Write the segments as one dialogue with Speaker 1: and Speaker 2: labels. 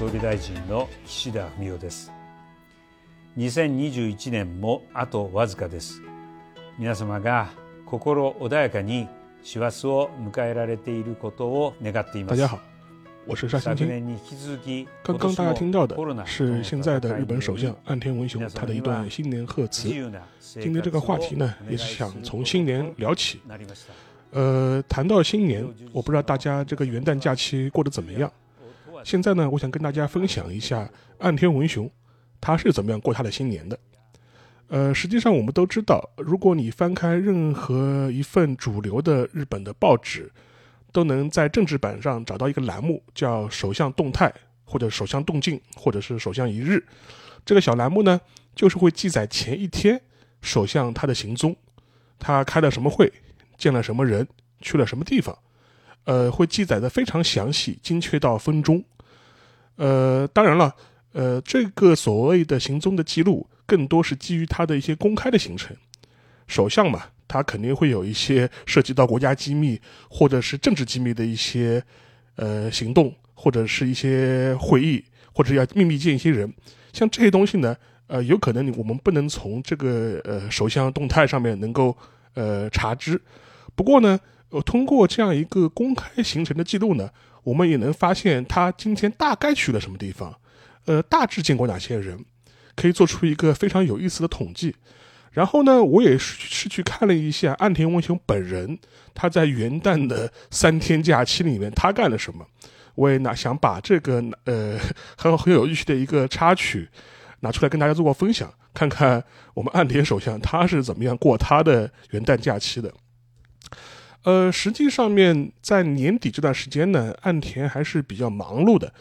Speaker 1: 総理大臣の岸田文雄です2021年もあとわずかです皆様が心穏やかに師走を迎えられていることを願っています
Speaker 2: 大家好，我是沙青青。刚刚大家听到的是现在的日本首相岸田文雄他的一段新年贺词。今天这个话题呢，也是想从新年聊起。呃，谈到新年，我不知道大家这个元旦假期过得怎么样。现在呢，我想跟大家分享一下岸田文雄他是怎么样过他的新年的。呃，实际上我们都知道，如果你翻开任何一份主流的日本的报纸，都能在政治版上找到一个栏目，叫“首相动态”或者“首相动静”或者是“首相一日”。这个小栏目呢，就是会记载前一天首相他的行踪，他开了什么会，见了什么人，去了什么地方，呃，会记载的非常详细，精确到分钟。呃，当然了，呃，这个所谓的行踪的记录。更多是基于他的一些公开的行程，首相嘛，他肯定会有一些涉及到国家机密或者是政治机密的一些呃行动，或者是一些会议，或者要秘密见一些人，像这些东西呢，呃，有可能我们不能从这个呃首相动态上面能够呃查知，不过呢，呃，通过这样一个公开行程的记录呢，我们也能发现他今天大概去了什么地方，呃，大致见过哪些人。可以做出一个非常有意思的统计，然后呢，我也是是去看了一下岸田文雄本人他在元旦的三天假期里面他干了什么，我也拿想把这个呃很很有意思的一个插曲拿出来跟大家做个分享，看看我们岸田首相他是怎么样过他的元旦假期的。呃，实际上面在年底这段时间呢，岸田还是比较忙碌的，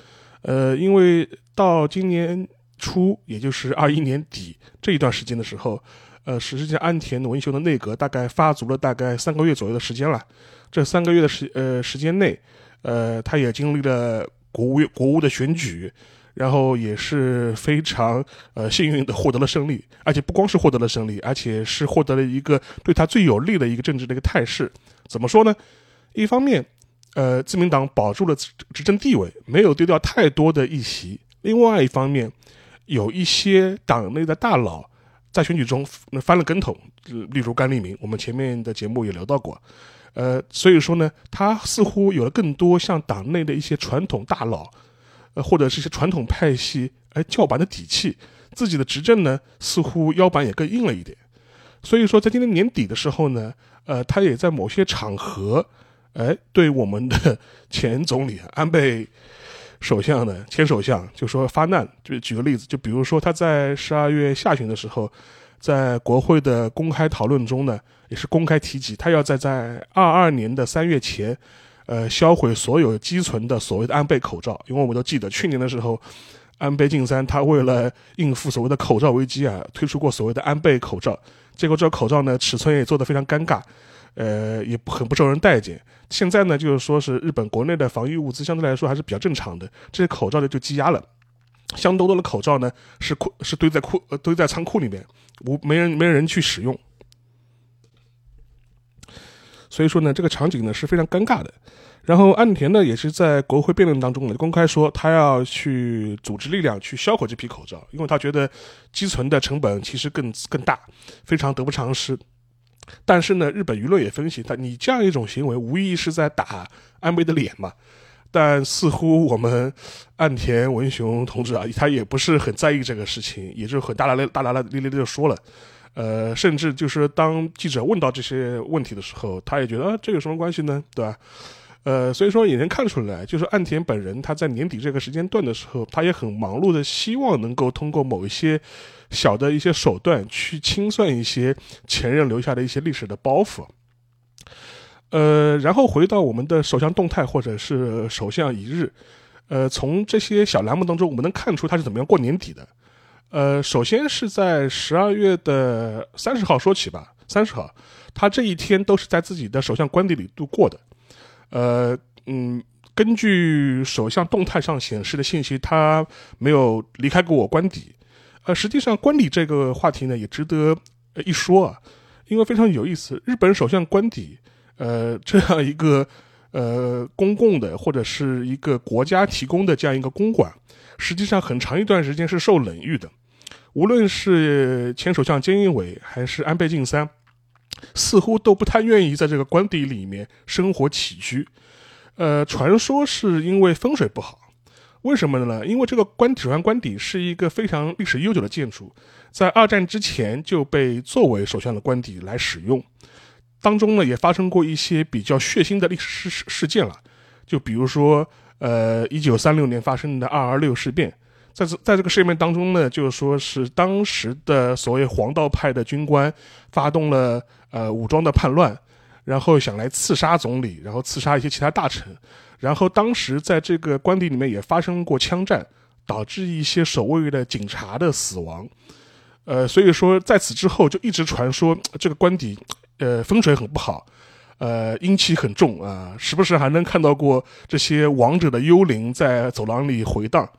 Speaker 2: 呃，因为到今年。初，也就是二一年底这一段时间的时候，呃，实际上岸田文雄的内阁大概发足了大概三个月左右的时间了。这三个月的时呃时间内，呃，他也经历了国务院国务的选举，然后也是非常呃幸运的获得了胜利，而且不光是获得了胜利，而且是获得了一个对他最有利的一个政治的一个态势。怎么说呢？一方面，呃，自民党保住了执政地位，没有丢掉太多的议席；另外一方面，有一些党内的大佬在选举中翻了跟头，例如甘利明，我们前面的节目也聊到过。呃，所以说呢，他似乎有了更多像党内的一些传统大佬，呃，或者是一些传统派系哎叫板的底气，自己的执政呢似乎腰板也更硬了一点。所以说，在今年年底的时候呢，呃，他也在某些场合，哎，对我们的 前总理安倍。首相呢，前首相就说发难，就举个例子，就比如说他在十二月下旬的时候，在国会的公开讨论中呢，也是公开提及，他要在在二二年的三月前，呃，销毁所有积存的所谓的安倍口罩，因为我们都记得去年的时候，安倍晋三他为了应付所谓的口罩危机啊，推出过所谓的安倍口罩，结果这个口罩呢，尺寸也做得非常尴尬。呃，也很不受人待见。现在呢，就是说是日本国内的防疫物资相对来说还是比较正常的，这些口罩呢就积压了，相当多的口罩呢是库是堆在库呃堆在仓库里面，无没人没人去使用。所以说呢，这个场景呢是非常尴尬的。然后岸田呢也是在国会辩论当中呢公开说，他要去组织力量去销毁这批口罩，因为他觉得积存的成本其实更更大，非常得不偿失。但是呢，日本舆论也分析他，你这样一种行为无疑是在打安倍的脸嘛。但似乎我们岸田文雄同志啊，他也不是很在意这个事情，也就很大大咧大大咧咧咧就说了。呃，甚至就是当记者问到这些问题的时候，他也觉得，这有什么关系呢？对吧？呃，所以说也能看出来，就是岸田本人他在年底这个时间段的时候，他也很忙碌的，希望能够通过某一些小的一些手段去清算一些前任留下的一些历史的包袱。呃，然后回到我们的首相动态或者是首相一日，呃，从这些小栏目当中，我们能看出他是怎么样过年底的。呃，首先是在十二月的三十号说起吧，三十号，他这一天都是在自己的首相官邸里度过的。呃嗯，根据首相动态上显示的信息，他没有离开过我官邸。呃，实际上官邸这个话题呢，也值得一说啊，因为非常有意思。日本首相官邸，呃，这样一个呃公共的或者是一个国家提供的这样一个公馆，实际上很长一段时间是受冷遇的。无论是前首相菅义伟还是安倍晋三，似乎都不太愿意在这个官邸里面生活起居。呃，传说是因为风水不好。为什么呢？因为这个官指挥官邸是一个非常历史悠久的建筑，在二战之前就被作为首相的官邸来使用。当中呢，也发生过一些比较血腥的历史事事件了，就比如说，呃，一九三六年发生的二二六事变，在这在这个事件当中呢，就是说是当时的所谓黄道派的军官发动了呃武装的叛乱，然后想来刺杀总理，然后刺杀一些其他大臣。然后当时在这个官邸里面也发生过枪战，导致一些守卫的警察的死亡，呃，所以说在此之后就一直传说这个官邸，呃，风水很不好，呃，阴气很重啊，时不时还能看到过这些亡者的幽灵在走廊里回荡，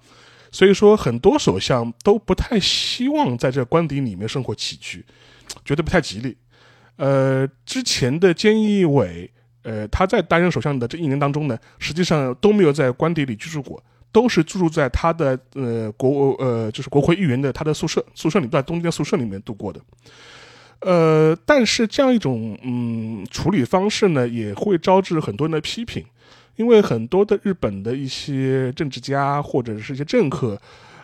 Speaker 2: 所以说很多首相都不太希望在这官邸里面生活起居，觉得不太吉利，呃，之前的菅义伟。呃，他在担任首相的这一年当中呢，实际上都没有在官邸里居住过，都是住在他的呃国呃就是国会议员的他的宿舍宿舍里，在东京的宿舍里面度过的。呃，但是这样一种嗯处理方式呢，也会招致很多人的批评，因为很多的日本的一些政治家或者是一些政客。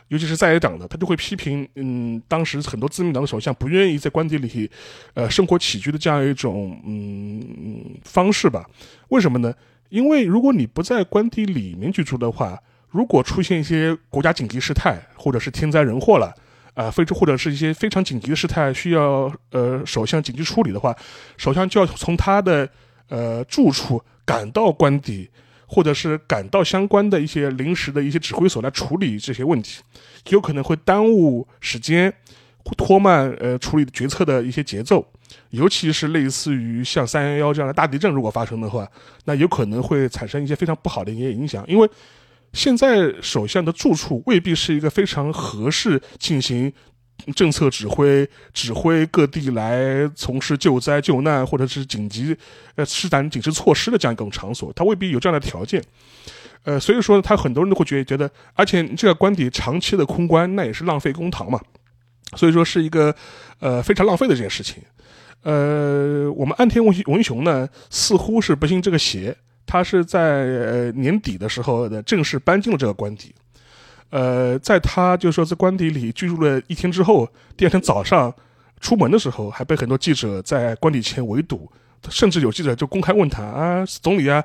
Speaker 2: 尤其是在野党的，他就会批评，嗯，当时很多自民党的首相不愿意在官邸里，呃，生活起居的这样一种嗯方式吧？为什么呢？因为如果你不在官邸里面居住的话，如果出现一些国家紧急事态，或者是天灾人祸了，啊，非或者是一些非常紧急的事态需要呃首相紧急处理的话，首相就要从他的呃住处赶到官邸。或者是赶到相关的一些临时的一些指挥所来处理这些问题，有可能会耽误时间，拖慢呃处理决策的一些节奏。尤其是类似于像三幺幺这样的大地震，如果发生的话，那有可能会产生一些非常不好的一些影响。因为现在首相的住处未必是一个非常合适进行。政策指挥、指挥各地来从事救灾救难或者是紧急，呃，施展紧急措施的这样一种场所，他未必有这样的条件，呃，所以说他很多人都会觉觉得，而且这个官邸长期的空关，那也是浪费公堂嘛，所以说是一个，呃，非常浪费的这件事情，呃，我们安田文文雄呢，似乎是不信这个邪，他是在呃年底的时候的正式搬进了这个官邸。呃，在他就是说在官邸里居住了一天之后，第二天早上出门的时候，还被很多记者在官邸前围堵，甚至有记者就公开问他啊，总理啊，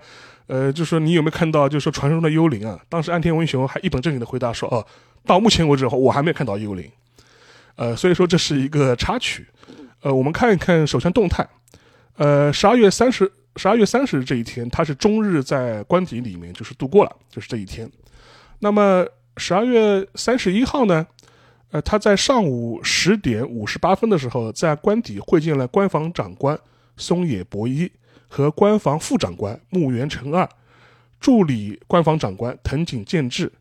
Speaker 2: 呃，就说你有没有看到，就是说传说中的幽灵啊？当时安田文雄还一本正经的回答说，哦，到目前为止我还没有看到幽灵。呃，所以说这是一个插曲。呃，我们看一看首相动态。呃，十二月三十，十二月三十日这一天，他是终日在官邸里面就是度过了，就是这一天。那么。十二月三十一号呢，呃，他在上午十点五十八分的时候，在官邸会见了官房长官松野博一和官房副长官木原诚二，助理官房长官藤井健治，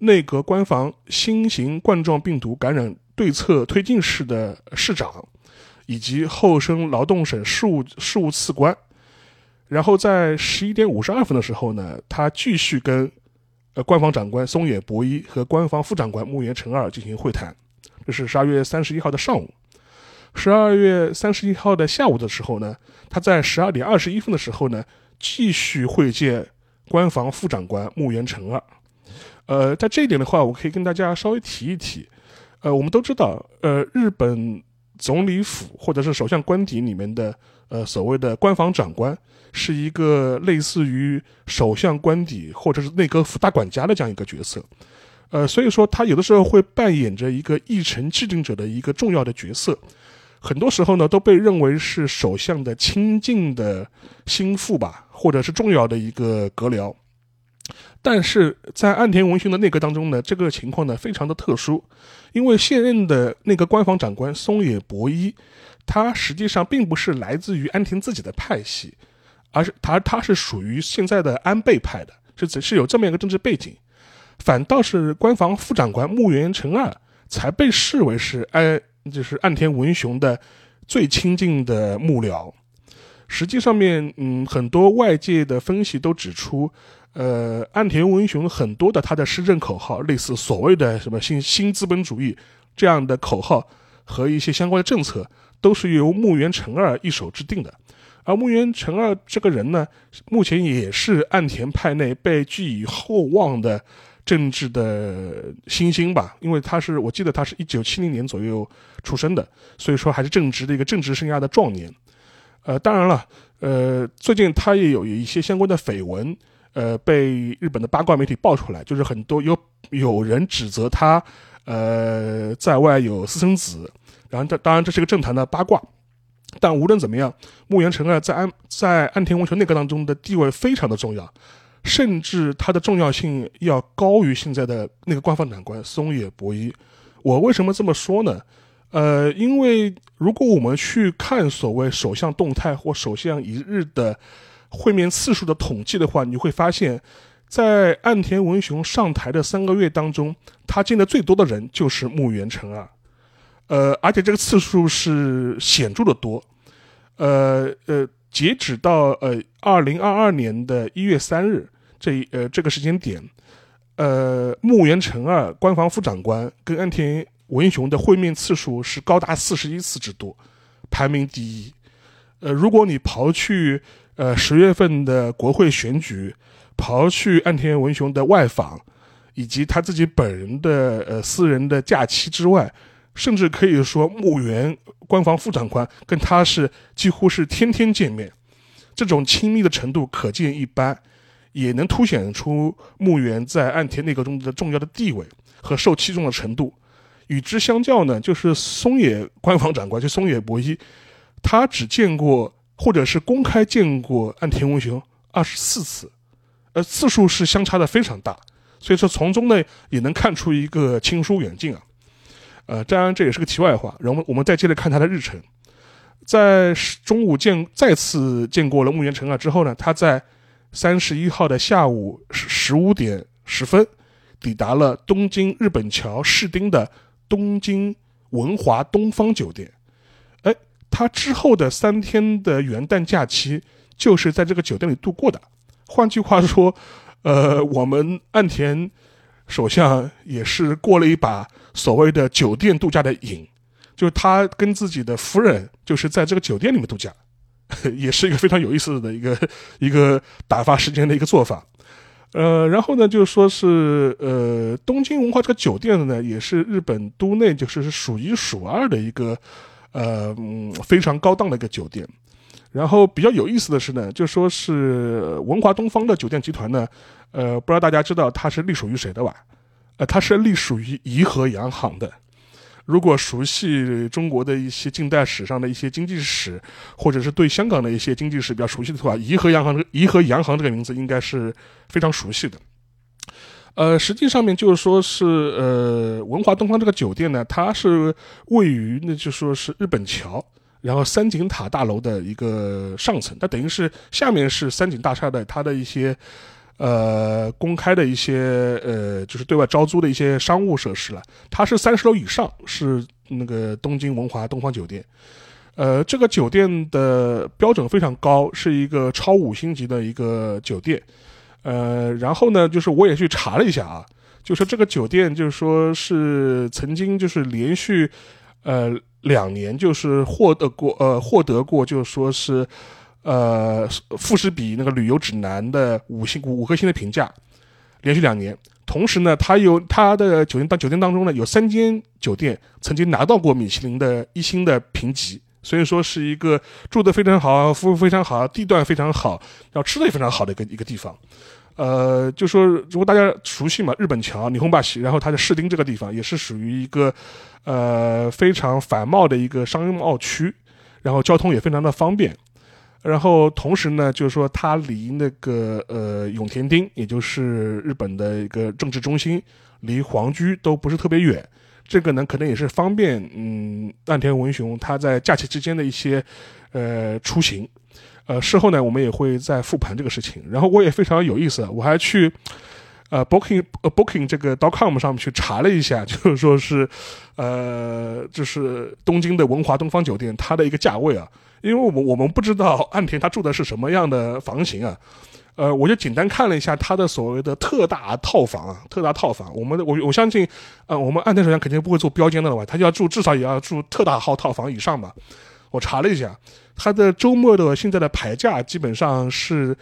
Speaker 2: 内阁官房新型冠状病毒感染对策推进室的室长，以及后生劳动省事务事务次官。然后在十一点五十二分的时候呢，他继续跟。呃，官方长官松野博一和官方副长官木原诚二进行会谈，这是十二月三十一号的上午。十二月三十一号的下午的时候呢，他在十二点二十一分的时候呢，继续会见官方副长官木原诚二。呃，在这一点的话，我可以跟大家稍微提一提。呃，我们都知道，呃，日本总理府或者是首相官邸里面的呃所谓的官方长官。是一个类似于首相官邸或者是内阁府大管家的这样一个角色，呃，所以说他有的时候会扮演着一个议程制定者的一个重要的角色，很多时候呢都被认为是首相的亲近的心腹吧，或者是重要的一个阁僚。但是在岸田文雄的内阁当中呢，这个情况呢非常的特殊，因为现任的那个官房长官松野博一，他实际上并不是来自于安田自己的派系。而是他，他是属于现在的安倍派的，是是有这么一个政治背景，反倒是官房副长官木原诚二才被视为是安，就是岸田文雄的最亲近的幕僚。实际上面，嗯，很多外界的分析都指出，呃，岸田文雄很多的他的施政口号，类似所谓的什么新新资本主义这样的口号和一些相关的政策，都是由木原成二一手制定的。而木原成二这个人呢，目前也是岸田派内被寄予厚望的政治的新星吧，因为他是我记得他是一九七零年左右出生的，所以说还是正值的一个政治生涯的壮年。呃，当然了，呃，最近他也有一些相关的绯闻，呃，被日本的八卦媒体爆出来，就是很多有有人指责他，呃，在外有私生子，然后这当然这是个政坛的八卦。但无论怎么样，木原成二在安在安田文雄内阁当中的地位非常的重要，甚至他的重要性要高于现在的那个官方长官松野博一。我为什么这么说呢？呃，因为如果我们去看所谓首相动态或首相一日的会面次数的统计的话，你会发现，在岸田文雄上台的三个月当中，他见的最多的人就是木原成二。呃，而且这个次数是显著的多，呃呃，截止到呃二零二二年的一月三日这呃这个时间点，呃，木原成二官房副长官跟岸田文雄的会面次数是高达四十一次之多，排名第一。呃，如果你刨去呃十月份的国会选举，刨去岸田文雄的外访，以及他自己本人的呃私人的假期之外。甚至可以说，木原官方副长官跟他是几乎是天天见面，这种亲密的程度可见一斑，也能凸显出木原在岸田内阁中的重要的地位和受器重的程度。与之相较呢，就是松野官方长官，就松野博一，他只见过或者是公开见过岸田文雄二十四次，呃，次数是相差的非常大，所以说从中呢也能看出一个亲疏远近啊。呃，当然这也是个题外话。然后我们再接着看他的日程，在中午见再次见过了木原成啊之后呢，他在三十一号的下午十十五点十分抵达了东京日本桥市町的东京文华东方酒店。他之后的三天的元旦假期就是在这个酒店里度过的。换句话说，呃，我们岸田。首相也是过了一把所谓的酒店度假的瘾，就是他跟自己的夫人就是在这个酒店里面度假，也是一个非常有意思的一个一个打发时间的一个做法。呃，然后呢，就是说是呃，东京文化这个酒店呢，也是日本都内就是数一数二的一个呃非常高档的一个酒店。然后比较有意思的是呢，就说是文华东方的酒店集团呢。呃，不知道大家知道它是隶属于谁的吧？呃，它是隶属于怡和洋行的。如果熟悉中国的一些近代史上的一些经济史，或者是对香港的一些经济史比较熟悉的话，怡和洋行、怡和洋行这个名字应该是非常熟悉的。呃，实际上面就是说是呃，文华东方这个酒店呢，它是位于那就说是日本桥，然后三井塔大楼的一个上层，它等于是下面是三井大厦的它的一些。呃，公开的一些呃，就是对外招租的一些商务设施了。它是三十楼以上，是那个东京文华东方酒店。呃，这个酒店的标准非常高，是一个超五星级的一个酒店。呃，然后呢，就是我也去查了一下啊，就说这个酒店就是说是曾经就是连续呃两年就是获得过呃获得过就是说是。呃，富士比那个旅游指南的五星五颗星的评价，连续两年。同时呢，他有他的酒店当酒店当中呢，有三间酒店曾经拿到过米其林的一星的评级，所以说是一个住的非常好，服务非常好，地段非常好，然后吃的也非常好的一个一个地方。呃，就说如果大家熟悉嘛，日本桥、霓虹坝西，然后它的市町这个地方也是属于一个呃非常繁茂的一个商贸区，然后交通也非常的方便。然后同时呢，就是说它离那个呃永田町，也就是日本的一个政治中心，离皇居都不是特别远。这个呢，可能也是方便嗯岸田文雄他在假期之间的一些呃出行。呃，事后呢，我们也会再复盘这个事情。然后我也非常有意思，我还去呃，booking booking 这个 dot com 上面去查了一下，就是说是，呃，就是东京的文华东方酒店它的一个价位啊，因为我们我们不知道岸田他住的是什么样的房型啊，呃，我就简单看了一下他的所谓的特大套房啊，特大套房，我们的我我相信，呃，我们岸田首相肯定不会住标间的了吧，他就要住至少也要住特大号套房以上吧，我查了一下，他的周末的现在的牌价基本上是。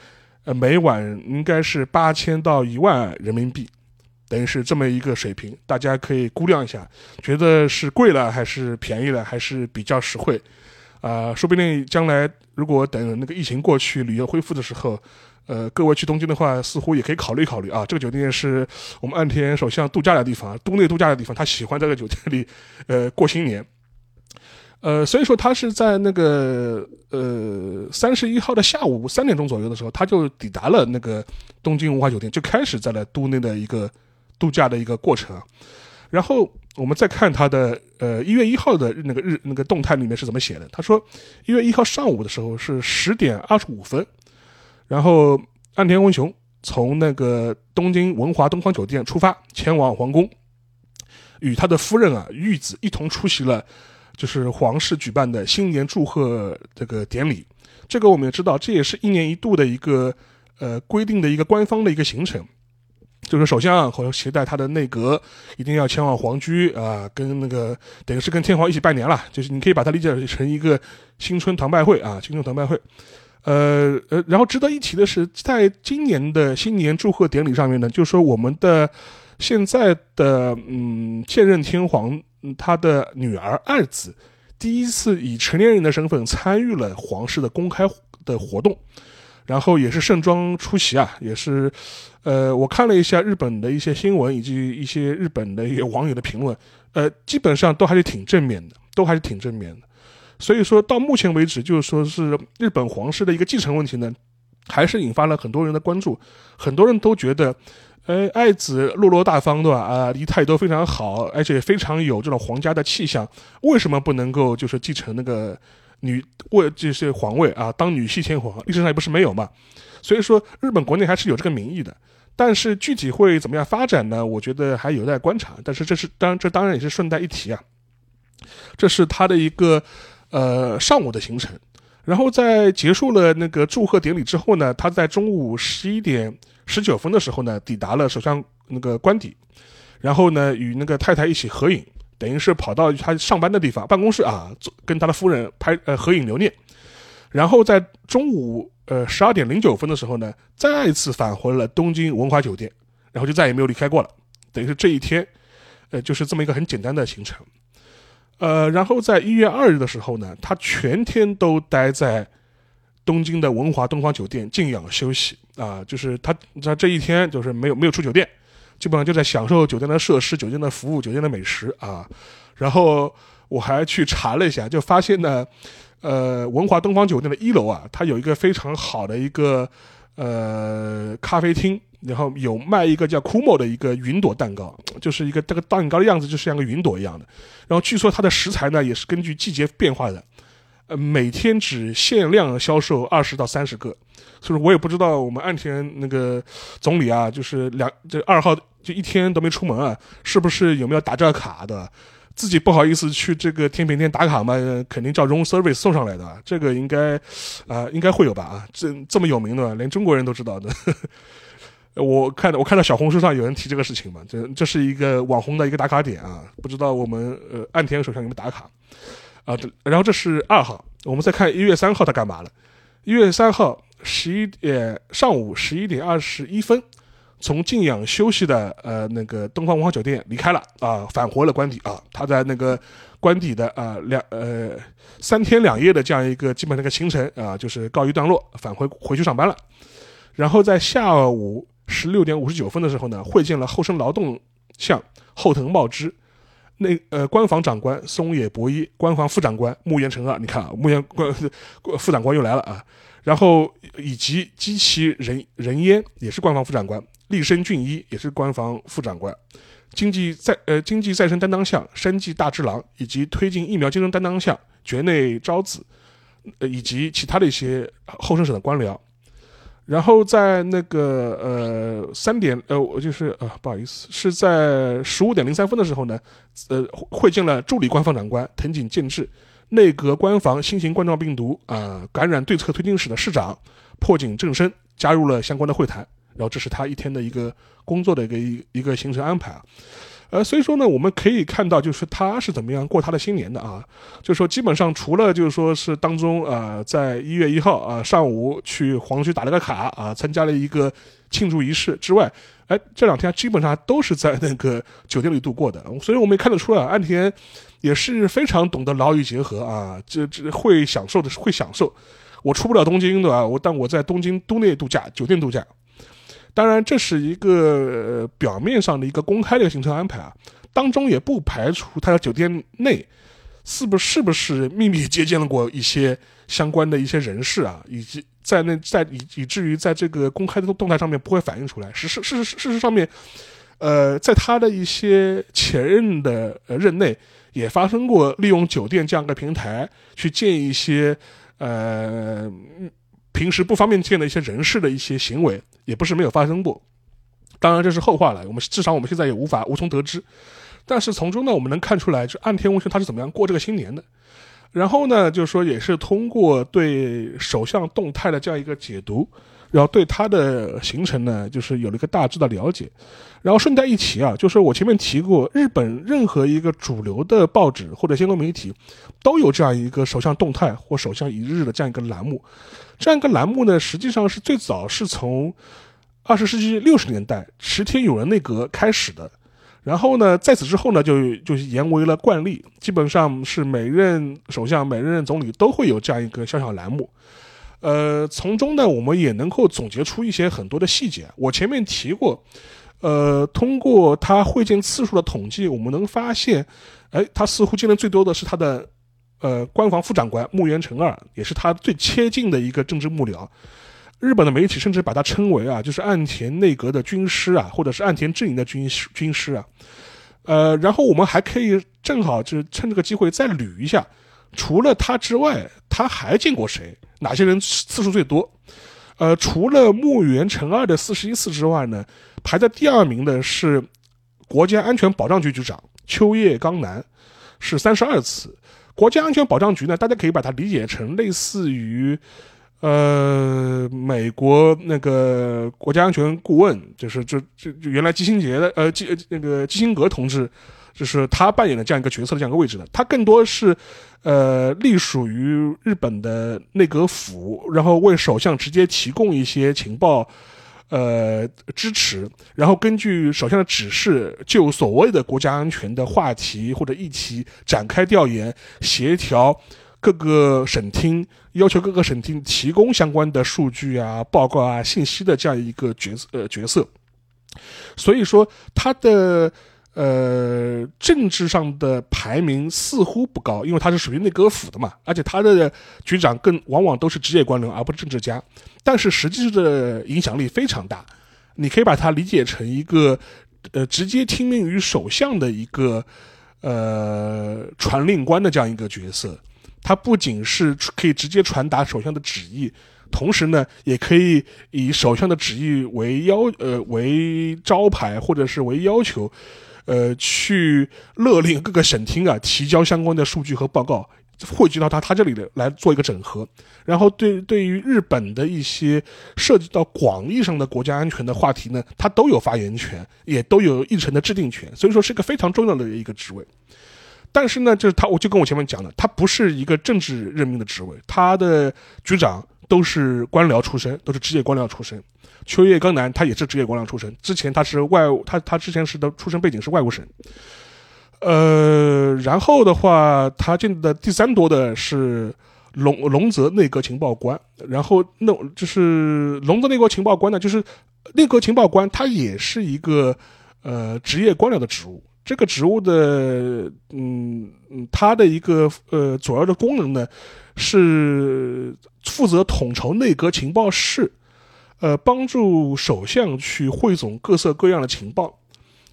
Speaker 2: 呃，每晚应该是八千到一万人民币，等于是这么一个水平，大家可以估量一下，觉得是贵了还是便宜了，还是比较实惠，啊，说不定将来如果等那个疫情过去，旅游恢复的时候，呃，各位去东京的话，似乎也可以考虑考虑啊。这个酒店是我们岸田首相度假的地方，都内度假的地方，他喜欢在这个酒店里，呃，过新年。呃，所以说他是在那个呃三十一号的下午三点钟左右的时候，他就抵达了那个东京文化酒店，就开始在了都内的一个度假的一个过程。然后我们再看他的呃一月一号的那个日那个动态里面是怎么写的？他说一月一号上午的时候是十点二十五分，然后岸田文雄从那个东京文华东方酒店出发，前往皇宫，与他的夫人啊玉子一同出席了。就是皇室举办的新年祝贺这个典礼，这个我们也知道，这也是一年一度的一个呃规定的一个官方的一个行程，就是首相和携带他的内阁一定要前往皇居啊，跟那个等于是跟天皇一起拜年了，就是你可以把它理解成一个新春团拜会啊，新春团拜会。呃呃，然后值得一提的是，在今年的新年祝贺典礼上面呢，就是说我们的现在的嗯现任天皇。他的女儿爱子第一次以成年人的身份参与了皇室的公开的活动，然后也是盛装出席啊，也是，呃，我看了一下日本的一些新闻以及一些日本的一些网友的评论，呃，基本上都还是挺正面的，都还是挺正面的。所以说到目前为止，就是说是日本皇室的一个继承问题呢，还是引发了很多人的关注，很多人都觉得。呃，爱子落落大方，对吧？啊，仪态都非常好，而且非常有这种皇家的气象。为什么不能够就是继承那个女位这些皇位啊？当女系天皇，历史上也不是没有嘛。所以说，日本国内还是有这个民意的。但是具体会怎么样发展呢？我觉得还有待观察。但是这是当然这当然也是顺带一提啊。这是他的一个呃上午的行程。然后在结束了那个祝贺典礼之后呢，他在中午十一点。十九分的时候呢，抵达了首相那个官邸，然后呢，与那个太太一起合影，等于是跑到他上班的地方办公室啊，跟他的夫人拍呃合影留念。然后在中午呃十二点零九分的时候呢，再次返回了东京文华酒店，然后就再也没有离开过了。等于是这一天，呃，就是这么一个很简单的行程。呃，然后在一月二日的时候呢，他全天都待在。东京的文华东方酒店静养休息啊，就是他他这一天就是没有没有出酒店，基本上就在享受酒店的设施、酒店的服务、酒店的美食啊。然后我还去查了一下，就发现呢，呃，文华东方酒店的一楼啊，它有一个非常好的一个呃咖啡厅，然后有卖一个叫 Kumo 的一个云朵蛋糕，就是一个这个蛋糕的样子就像个云朵一样的。然后据说它的食材呢也是根据季节变化的。呃，每天只限量销售二十到三十个，所以我也不知道我们岸田那个总理啊，就是两这二号就一天都没出门啊，是不是有没有打这个卡的？自己不好意思去这个甜品店打卡嘛，肯定叫 room service 送上来的，这个应该啊应该会有吧？啊，这这么有名的，连中国人都知道的。我看我看到小红书上有人提这个事情嘛，这这是一个网红的一个打卡点啊，不知道我们呃岸田手上有没有打卡？啊，然后这是二号，我们再看一月三号他干嘛了？一月三号十一点上午十一点二十一分，从静养休息的呃那个东方文化酒店离开了啊，返回了官邸啊。他在那个官邸的啊两呃三天两夜的这样一个基本那个行程啊，就是告一段落，返回回去上班了。然后在下午十六点五十九分的时候呢，会见了厚生劳动相后藤茂之。那呃，官房长官松野博一，官房副长官木原成二，你看啊，木原官副长官又来了啊。然后以及机器人人烟也是官房副长官，立身俊一也是官房副长官，经济再呃经济再生担当相生计大之郎，以及推进疫苗竞争担当相绝内昭子，呃以及其他的一些后生省的官僚。然后在那个呃三点呃，我就是呃不好意思，是在十五点零三分的时候呢，呃会见了助理官方长官藤井健治，内阁官房新型冠状病毒啊感染对策推进室的室长破井正生加入了相关的会谈，然后这是他一天的一个工作的一个一一个行程安排啊。呃，所以说呢，我们可以看到，就是他是怎么样过他的新年的啊？就是说，基本上除了就是说是当中呃，在一月一号啊上午去黄区打了个卡啊，参加了一个庆祝仪式之外，哎，这两天基本上都是在那个酒店里度过的。所以我们也看得出来，岸田也是非常懂得劳逸结合啊，这这会享受的是会享受。我出不了东京对吧？我但我在东京都内度假，酒店度假。当然，这是一个表面上的一个公开的行程安排啊，当中也不排除他在酒店内是不是不是秘密接见了过一些相关的一些人士啊，以及在那在以以至于在这个公开的动态上面不会反映出来。事实事实事实上面，呃，在他的一些前任的任内，也发生过利用酒店这样一个平台去见一些呃。平时不方便见的一些人士的一些行为，也不是没有发生过。当然这是后话了，我们至少我们现在也无法无从得知。但是从中呢，我们能看出来，就岸田文雄他是怎么样过这个新年的。然后呢，就是说也是通过对首相动态的这样一个解读。然后对他的行程呢，就是有了一个大致的了解。然后顺带一提啊，就是我前面提过，日本任何一个主流的报纸或者新闻媒体，都有这样一个首相动态或首相一日的这样一个栏目。这样一个栏目呢，实际上是最早是从二十世纪六十年代池田勇人内阁开始的。然后呢，在此之后呢，就就延为了惯例，基本上是每任首相、每任总理都会有这样一个小小栏目。呃，从中呢，我们也能够总结出一些很多的细节。我前面提过，呃，通过他会见次数的统计，我们能发现，哎，他似乎见的最多的是他的，呃，官房副长官木原成二，也是他最贴近的一个政治幕僚。日本的媒体甚至把他称为啊，就是岸田内阁的军师啊，或者是岸田阵营的军师军师啊。呃，然后我们还可以正好就是趁这个机会再捋一下，除了他之外，他还见过谁？哪些人次数最多？呃，除了木原成二的四十一次之外呢，排在第二名的是国家安全保障局局长秋叶刚男，是三十二次。国家安全保障局呢，大家可以把它理解成类似于呃美国那个国家安全顾问，就是就就原来基辛杰的呃基那个基辛格同志。就是他扮演的这样一个角色的这样一个位置的，他更多是，呃，隶属于日本的内阁府，然后为首相直接提供一些情报，呃，支持，然后根据首相的指示，就所谓的国家安全的话题或者议题展开调研，协调各个省厅，要求各个省厅提供相关的数据啊、报告啊、信息的这样一个角色呃角色，所以说他的。呃，政治上的排名似乎不高，因为他是属于内阁府的嘛，而且他的局长更往往都是职业官僚，而不是政治家。但是实际的影响力非常大，你可以把它理解成一个呃直接听命于首相的一个呃传令官的这样一个角色。他不仅是可以直接传达首相的旨意，同时呢，也可以以首相的旨意为要呃为招牌，或者是为要求。呃，去勒令各个省厅啊提交相关的数据和报告，汇集到他他这里的来做一个整合，然后对对于日本的一些涉及到广义上的国家安全的话题呢，他都有发言权，也都有议程的制定权，所以说是一个非常重要的一个职位。但是呢，就是他，我就跟我前面讲的，他不是一个政治任命的职位，他的局长都是官僚出身，都是职业官僚出身。秋叶刚男他也是职业官僚出身，之前他是外，他他之前是的出身背景是外务省，呃，然后的话，他进的第三多的是龙龙泽内阁情报官，然后那就是龙泽内阁情报官呢，就是内阁情报官，他也是一个呃职业官僚的职务，这个职务的嗯嗯，他的一个呃主要的功能呢是负责统筹内阁情报室。呃，帮助首相去汇总各色各样的情报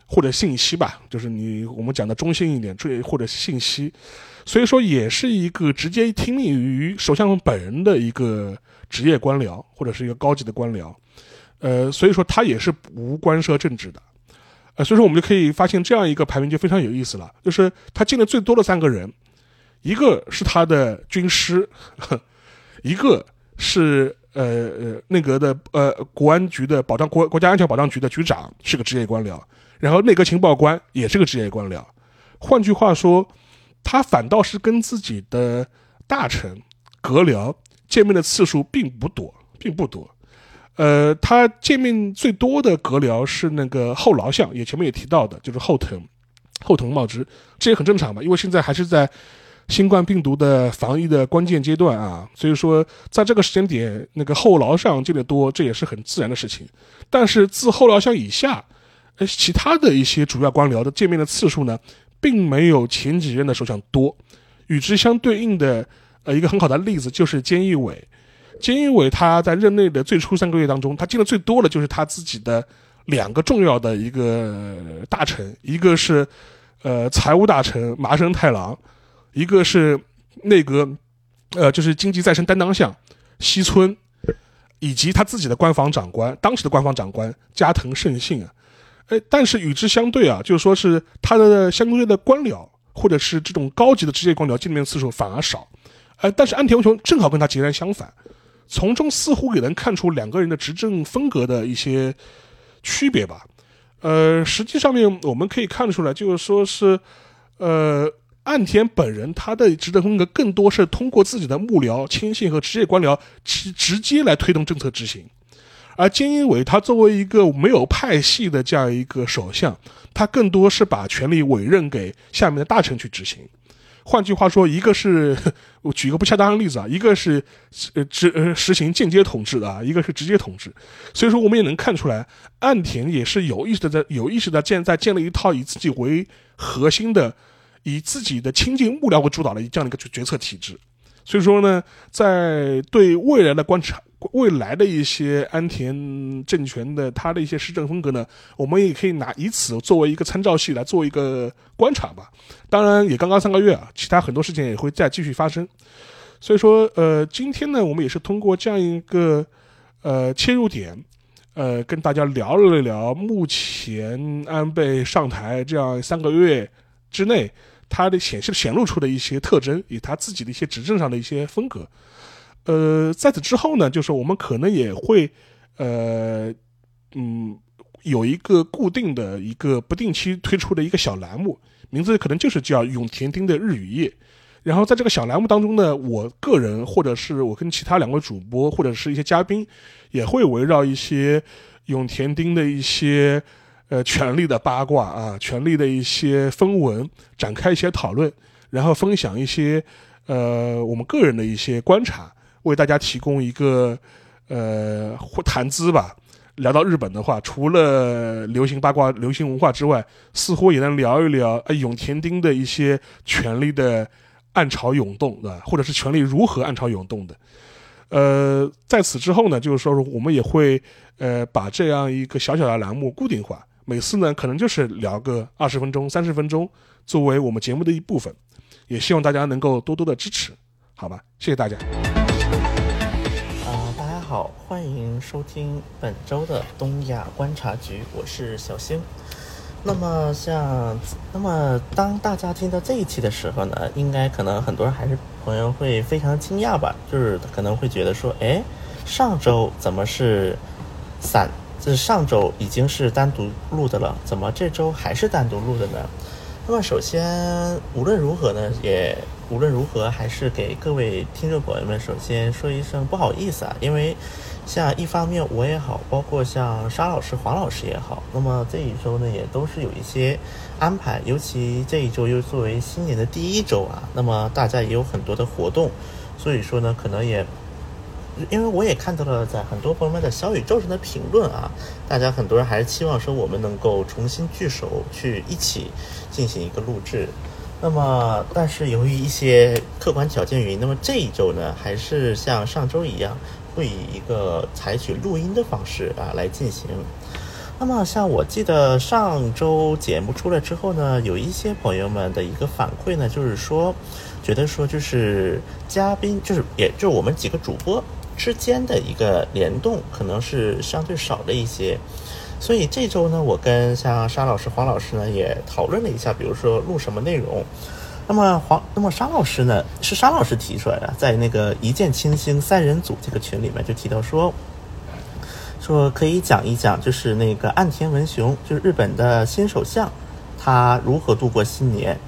Speaker 2: 或者信息吧，就是你我们讲的中性一点，这或者信息，所以说也是一个直接听命于首相本人的一个职业官僚或者是一个高级的官僚，呃，所以说他也是无关涉政治的，呃，所以说我们就可以发现这样一个排名就非常有意思了，就是他进的最多的三个人，一个是他的军师，一个是呃呃内阁的呃国安局的保障国国家安全保障局的局长是个职业官僚，然后内阁情报官也是个职业官僚，换句话说，他反倒是跟自己的大臣阁僚。见面的次数并不多，并不多。呃，他见面最多的阁僚是那个后劳相，也前面也提到的，就是后藤后藤茂之，这也很正常嘛，因为现在还是在新冠病毒的防疫的关键阶段啊，所以说在这个时间点，那个后劳上见的多，这也是很自然的事情。但是自后劳相以下，呃，其他的一些主要官僚的见面的次数呢，并没有前几任的首相多，与之相对应的。呃，一个很好的例子就是菅义伟。菅义伟他在任内的最初三个月当中，他见的最多的就是他自己的两个重要的一个大臣，一个是呃财务大臣麻生太郎，一个是内阁呃就是经济再生担当相西村，以及他自己的官房长官，当时的官房长官加藤胜信啊。哎，但是与之相对啊，就是说是他的相对的官僚或者是这种高级的职业官僚见面次数反而少。呃，但是安田文雄正好跟他截然相反，从中似乎也能看出两个人的执政风格的一些区别吧。呃，实际上面我们可以看出来，就是说是，呃，岸田本人他的执政风格更多是通过自己的幕僚、亲信和职业官僚直直接来推动政策执行，而菅义伟他作为一个没有派系的这样一个首相，他更多是把权力委任给下面的大臣去执行。换句话说，一个是我 举一个不恰当的例子啊，一个是呃执呃实行间接统治的啊，一个是直接统治。所以说，我们也能看出来，岸田也是有意识的在有意识的建在建立一套以自己为核心的，以自己的亲近幕僚为主导的这样的一个决策体制。所以说呢，在对未来的观察。未来的一些安田政权的他的一些施政风格呢，我们也可以拿以此作为一个参照系来做一个观察吧。当然，也刚刚三个月啊，其他很多事情也会再继续发生。所以说，呃，今天呢，我们也是通过这样一个呃切入点，呃，跟大家聊了聊目前安倍上台这样三个月之内，他的显示显露出的一些特征，以他自己的一些执政上的一些风格。呃，在此之后呢，就是我们可能也会，呃，嗯，有一个固定的一个不定期推出的一个小栏目，名字可能就是叫永田町的日与夜。然后在这个小栏目当中呢，我个人或者是我跟其他两位主播或者是一些嘉宾，也会围绕一些永田町的一些呃权力的八卦啊，权力的一些风闻展开一些讨论，然后分享一些呃我们个人的一些观察。为大家提供一个呃谈资吧。聊到日本的话，除了流行八卦、流行文化之外，似乎也能聊一聊呃永田町的一些权力的暗潮涌动，对吧？或者是权力如何暗潮涌动的。呃，在此之后呢，就是说我们也会呃把这样一个小小的栏目固定化，每次呢可能就是聊个二十分钟、三十分钟，作为我们节目的一部分。也希望大家能够多多的支持，好吧？谢谢大家。
Speaker 3: 嗯，大家好，欢迎收听本周的东亚观察局，我是小星。那么像，那么当大家听到这一期的时候呢，应该可能很多人还是朋友会非常惊讶吧，就是可能会觉得说，哎，上周怎么是散？上周已经是单独录的了，怎么这周还是单独录的呢？那么首先，无论如何呢，也。无论如何，还是给各位听众朋友们首先说一声不好意思啊，因为像一方面我也好，包括像沙老师、黄老师也好，那么这一周呢也都是有一些安排，尤其这一周又作为新年的第一周啊，那么大家也有很多的活动，所以说呢，可能也因为我也看到了在很多朋友们的小宇宙上的评论啊，大家很多人还是期望说我们能够重新聚首，去一起进行一个录制。那么，但是由于一些客观条件原因，那么这一周呢，还是像上周一样，会以一个采取录音的方式啊来进行。那么，像我记得上周节目出来之后呢，有一些朋友们的一个反馈呢，就是说，觉得说就是嘉宾，就是也就是我们几个主播，之间的一个联动可能是相对少了一些。所以这周呢，我跟像沙老师、黄老师呢也讨论了一下，比如说录什么内容。那么黄，那么沙老师呢，是沙老师提出来的，在那个一见倾心三人组这个群里面就提到说，说可以讲一讲，就是那个岸田文雄，就是日本的新首相，他如何度过新年，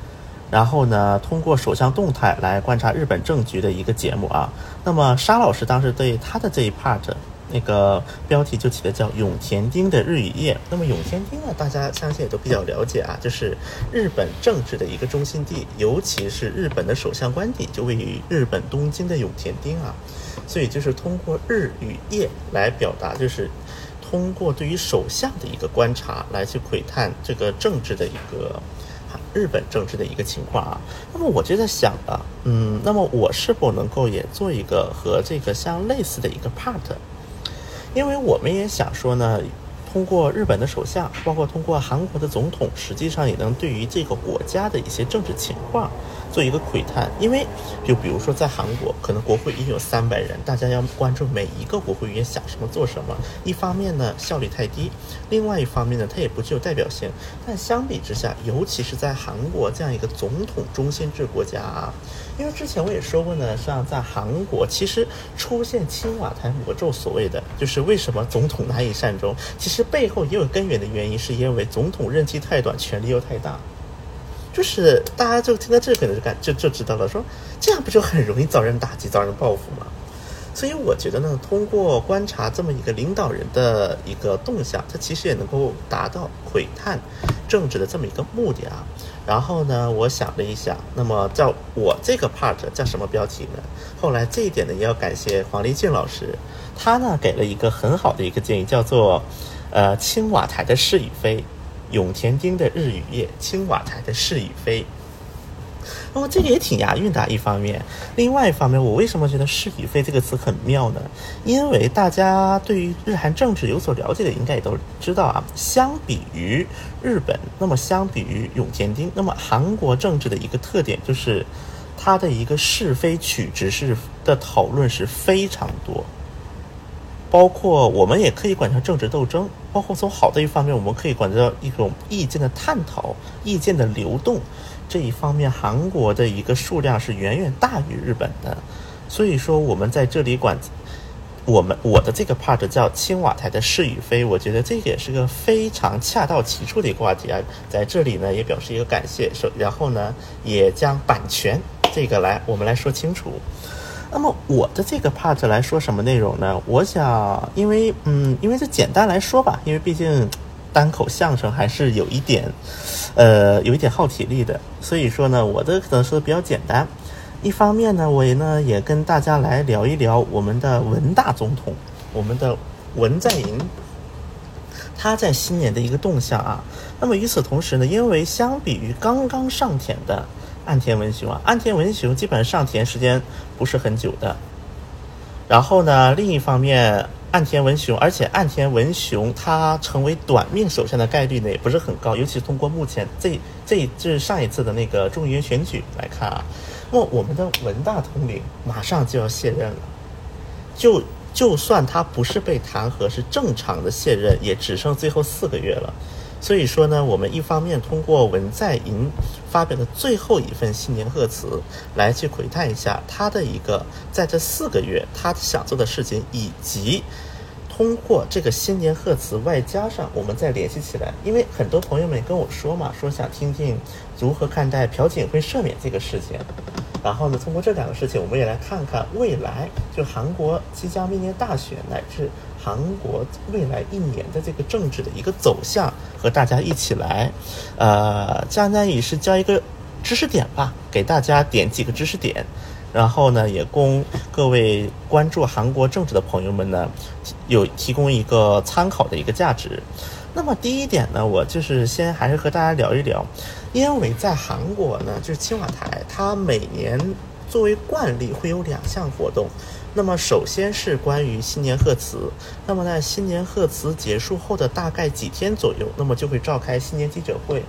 Speaker 3: 然后呢，通过首相动态来观察日本政局的一个节目啊。那么沙老师当时对他的这一 part。那个标题就起的叫永田町的日与夜。那么永田町呢，大家相信也都比较了解啊，就是日本政治的一个中心地，尤其是日本的首相官邸就位于日本东京的永田町啊。所以就是通过日与夜来表达，就是通过对于首相的一个观察来去窥探这个政治的一个日本政治的一个情况啊。那么我就在想啊，嗯，那么我是否能够也做一个和这个相类似的一个 part？因为我们也想说呢，通过日本的首相，包括通过韩国的总统，实际上也能对于这个国家的一些政治情况。做一个窥探，因为就比如说在韩国，可能国会已经有三百人，大家要关注每一个国会议员想什么做什么。一方面呢，效率太低；另外一方面呢，它也不具有代表性。但相比之下，尤其是在韩国这样一个总统中心制国家啊，因为之前我也说过呢，像在韩国，其实出现青瓦台魔咒，所谓的就是为什么总统难以善终，其实背后也有根源的原因，是因为总统任期太短，权力又太大。就是大家就听到这个就感就就知道了，说这样不就很容易遭人打击、遭人报复吗？所以我觉得呢，通过观察这么一个领导人的一个动向，他其实也能够达到窥探政治的这么一个目的啊。然后呢，我想了一想，那么叫我这个 part 叫什么标题呢？后来这一点呢，也要感谢黄立静老师，他呢给了一个很好的一个建议，叫做呃青瓦台的是与非。永田町的日与夜，青瓦台的是与非。那么这个也挺押韵的，一方面，另外一方面，我为什么觉得是与非这个词很妙呢？因为大家对于日韩政治有所了解的，应该也都知道啊。相比于日本，那么相比于永田町，那么韩国政治的一个特点就是，它的一个是非曲直是的讨论是非常多。包括我们也可以管成政治斗争，包括从好的一方面，我们可以管到一种意见的探讨、意见的流动这一方面，韩国的一个数量是远远大于日本的。所以说，我们在这里管我们我的这个 part 叫青瓦台的是与非，我觉得这个也是个非常恰到其处的一个话题啊。在这里呢，也表示一个感谢，说然后呢，也将版权这个来我们来说清楚。那么我的这个 part 来说什么内容呢？我想，因为嗯，因为这简单来说吧，因为毕竟单口相声还是有一点，呃，有一点耗体力的，所以说呢，我的可能说的比较简单。一方面呢，我呢也跟大家来聊一聊我们的文大总统，我们的文在寅，他在新年的一个动向啊。那么与此同时呢，因为相比于刚刚上田的。岸田文雄啊，岸田文雄基本上上田时间不是很久的。然后呢，另一方面，岸田文雄，而且岸田文雄他成为短命首相的概率呢也不是很高，尤其是通过目前这这这上一次的那个众议院选举来看啊，那我们的文大统领马上就要卸任了，就就算他不是被弹劾，是正常的卸任，也只剩最后四个月了。所以说呢，我们一方面通过文在寅发表的最后一份新年贺词，来去窥探一下他的一个在这四个月他想做的事情，以及通过这个新年贺词，外加上我们再联系起来，因为很多朋友们跟我说嘛，说想听听如何看待朴槿惠赦免这个事情。然后呢，通过这两个事情，我们也来看看未来就韩国即将明年大选乃至。韩国未来一年的这个政治的一个走向，和大家一起来，呃，将来也是教一个知识点吧，给大家点几个知识点，然后呢，也供各位关注韩国政治的朋友们呢，有提供一个参考的一个价值。那么第一点呢，我就是先还是和大家聊一聊，因为在韩国呢，就是青瓦台，它每年作为惯例会有两项活动。那么首先是关于新年贺词，那么在新年贺词结束后的大概几天左右，那么就会召开新年记者会。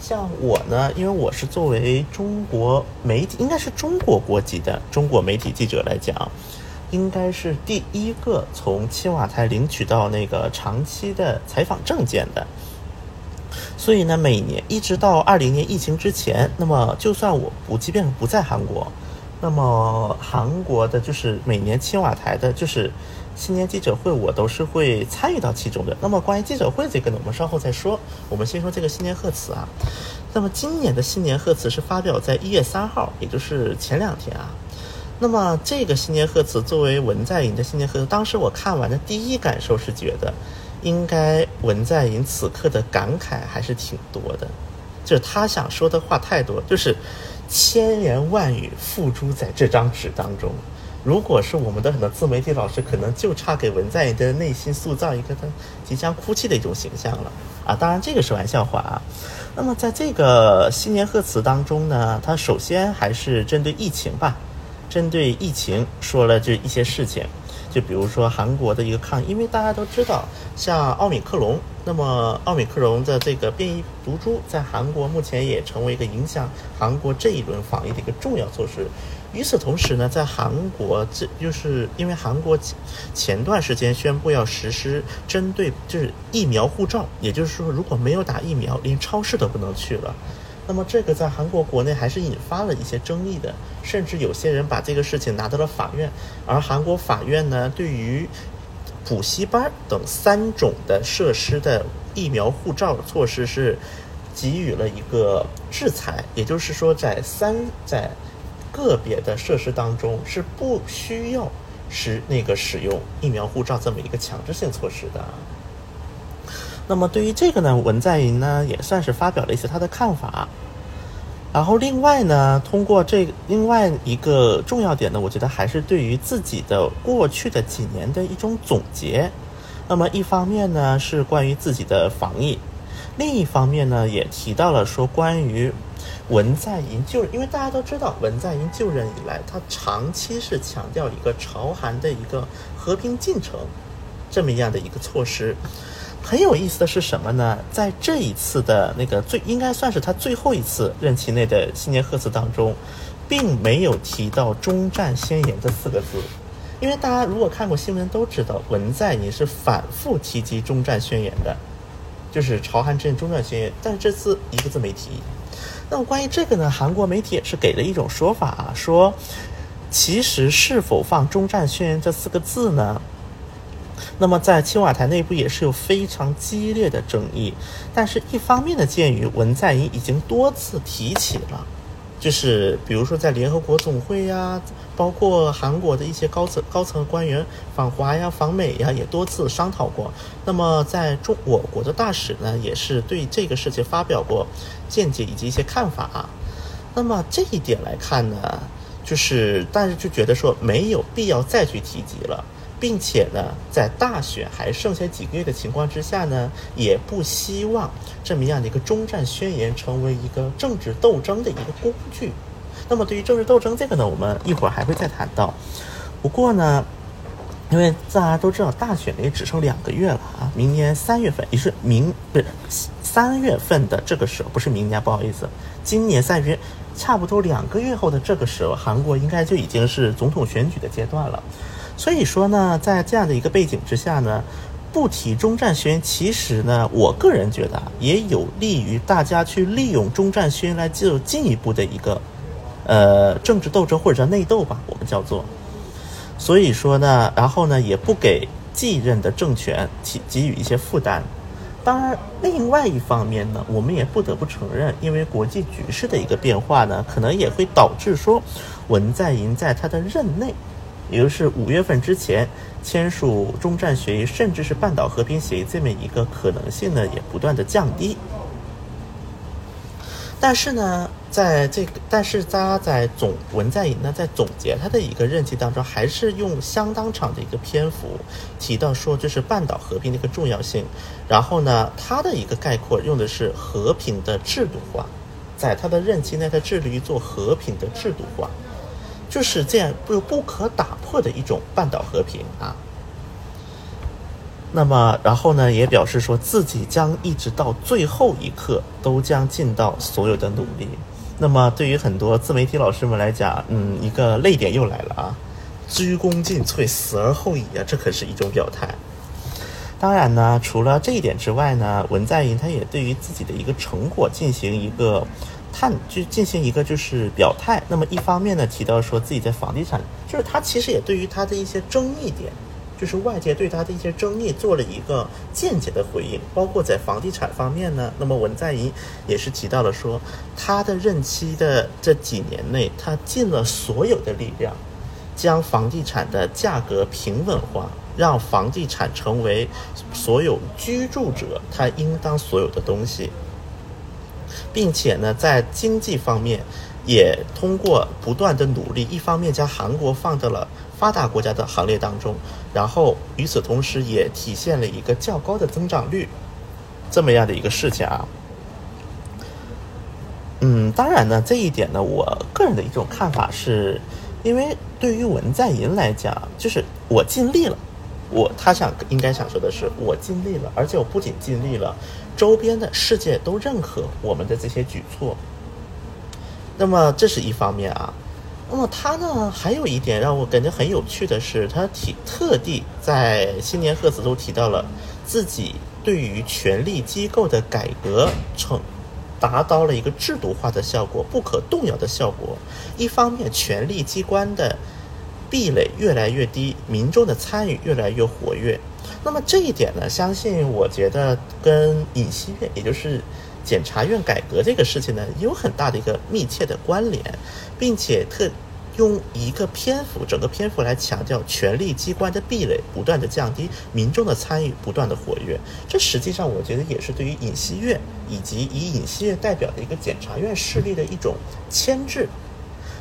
Speaker 3: 像我呢，因为我是作为中国媒体，应该是中国国籍的中国媒体记者来讲，应该是第一个从青瓦台领取到那个长期的采访证件的。所以呢，每年一直到二零年疫情之前，那么就算我不，即便是不在韩国，那么韩国的就是每年青瓦台的，就是新年记者会，我都是会参与到其中的。那么关于记者会这个呢，我们稍后再说。我们先说这个新年贺词啊。那么今年的新年贺词是发表在一月三号，也就是前两天啊。那么这个新年贺词作为文在寅的新年贺词，当时我看完的第一感受是觉得。应该文在寅此刻的感慨还是挺多的，就是他想说的话太多，就是千言万语付诸在这张纸当中。如果是我们的很多自媒体老师，可能就差给文在寅的内心塑造一个他即将哭泣的一种形象了啊！当然这个是玩笑话啊。那么在这个新年贺词当中呢，他首先还是针对疫情吧，针对疫情说了这一些事情。就比如说韩国的一个抗，因为大家都知道，像奥米克戎，那么奥米克戎的这个变异毒株在韩国目前也成为一个影响韩国这一轮防疫的一个重要措施。与此同时呢，在韩国这就是因为韩国前段时间宣布要实施针对就是疫苗护照，也就是说如果没有打疫苗，连超市都不能去了。那么这个在韩国国内还是引发了一些争议的，甚至有些人把这个事情拿到了法院，而韩国法院呢，对于补习班等三种的设施的疫苗护照措施是给予了一个制裁，也就是说，在三在个别的设施当中是不需要使那个使用疫苗护照这么一个强制性措施的。那么对于这个呢，文在寅呢也算是发表了一些他的看法。然后另外呢，通过这另外一个重要点呢，我觉得还是对于自己的过去的几年的一种总结。那么一方面呢是关于自己的防疫，另一方面呢也提到了说关于文在寅就因为大家都知道文在寅就任以来，他长期是强调一个朝韩的一个和平进程这么样的一个措施。很有意思的是什么呢？在这一次的那个最应该算是他最后一次任期内的新年贺词当中，并没有提到“中战宣言”这四个字。因为大家如果看过新闻都知道，文在寅是反复提及“中战宣言”的，就是朝韩之间中战宣言，但是这次一个字没提。那么关于这个呢，韩国媒体也是给了一种说法啊，说其实是否放“中战宣言”这四个字呢？那么在青瓦台内部也是有非常激烈的争议，但是一方面的鉴于文在寅已经多次提起了，就是比如说在联合国总会呀，包括韩国的一些高层高层官员访华呀、访美呀，也多次商讨过。那么在中我国的大使呢，也是对这个事情发表过见解以及一些看法。那么这一点来看呢，就是但是就觉得说没有必要再去提及了。并且呢，在大选还剩下几个月的情况之下呢，也不希望这么样的一个中战宣言成为一个政治斗争的一个工具。那么，对于政治斗争这个呢，我们一会儿还会再谈到。不过呢，因为大家都知道，大选也只剩两个月了啊，明年三月份也是明不是三月份的这个时候，不是明年，不好意思，今年三月差不多两个月后的这个时候，韩国应该就已经是总统选举的阶段了。所以说呢，在这样的一个背景之下呢，不提中战宣言，其实呢，我个人觉得也有利于大家去利用中战宣言来进入进一步的一个，呃，政治斗争或者叫内斗吧，我们叫做。所以说呢，然后呢，也不给继任的政权给给予一些负担。当然，另外一方面呢，我们也不得不承认，因为国际局势的一个变化呢，可能也会导致说，文在寅在他的任内。也就是五月份之前签署中战协议，甚至是半岛和平协议这么一个可能性呢，也不断的降低。但是呢，在这个，但是他在总文在寅呢，在总结他的一个任期当中，还是用相当长的一个篇幅提到说，就是半岛和平的一个重要性。然后呢，他的一个概括用的是和平的制度化，在他的任期内，他致力于做和平的制度化。就是这样不不可打破的一种半岛和平啊。那么，然后呢，也表示说自己将一直到最后一刻都将尽到所有的努力。那么，对于很多自媒体老师们来讲，嗯，一个泪点又来了啊。鞠躬尽瘁，死而后已啊，这可是一种表态。当然呢，除了这一点之外呢，文在寅他也对于自己的一个成果进行一个探，就进行一个就是表态。那么一方面呢，提到说自己在房地产，就是他其实也对于他的一些争议点。就是外界对他的一些争议做了一个间接的回应，包括在房地产方面呢。那么文在寅也是提到了说，他的任期的这几年内，他尽了所有的力量，将房地产的价格平稳化，让房地产成为所有居住者他应当所有的东西，并且呢，在经济方面也通过不断的努力，一方面将韩国放到了。发达国家的行列当中，然后与此同时也体现了一个较高的增长率，这么样的一个事情啊。嗯，当然呢，这一点呢，我个人的一种看法是，因为对于文在寅来讲，就是我尽力了，我他想应该想说的是，我尽力了，而且我不仅尽力了，周边的世界都认可我们的这些举措。那么这是一方面啊。那么他呢，还有一点让我感觉很有趣的是，他提特地在新年贺词中提到了自己对于权力机构的改革成达到了一个制度化的效果、不可动摇的效果。一方面，权力机关的壁垒越来越低，民众的参与越来越活跃。那么这一点呢，相信我觉得跟尹锡悦，也就是检察院改革这个事情呢，有很大的一个密切的关联。并且特用一个篇幅，整个篇幅来强调权力机关的壁垒不断的降低，民众的参与不断的活跃。这实际上我觉得也是对于尹锡悦以及以尹锡悦代表的一个检察院势力的一种牵制，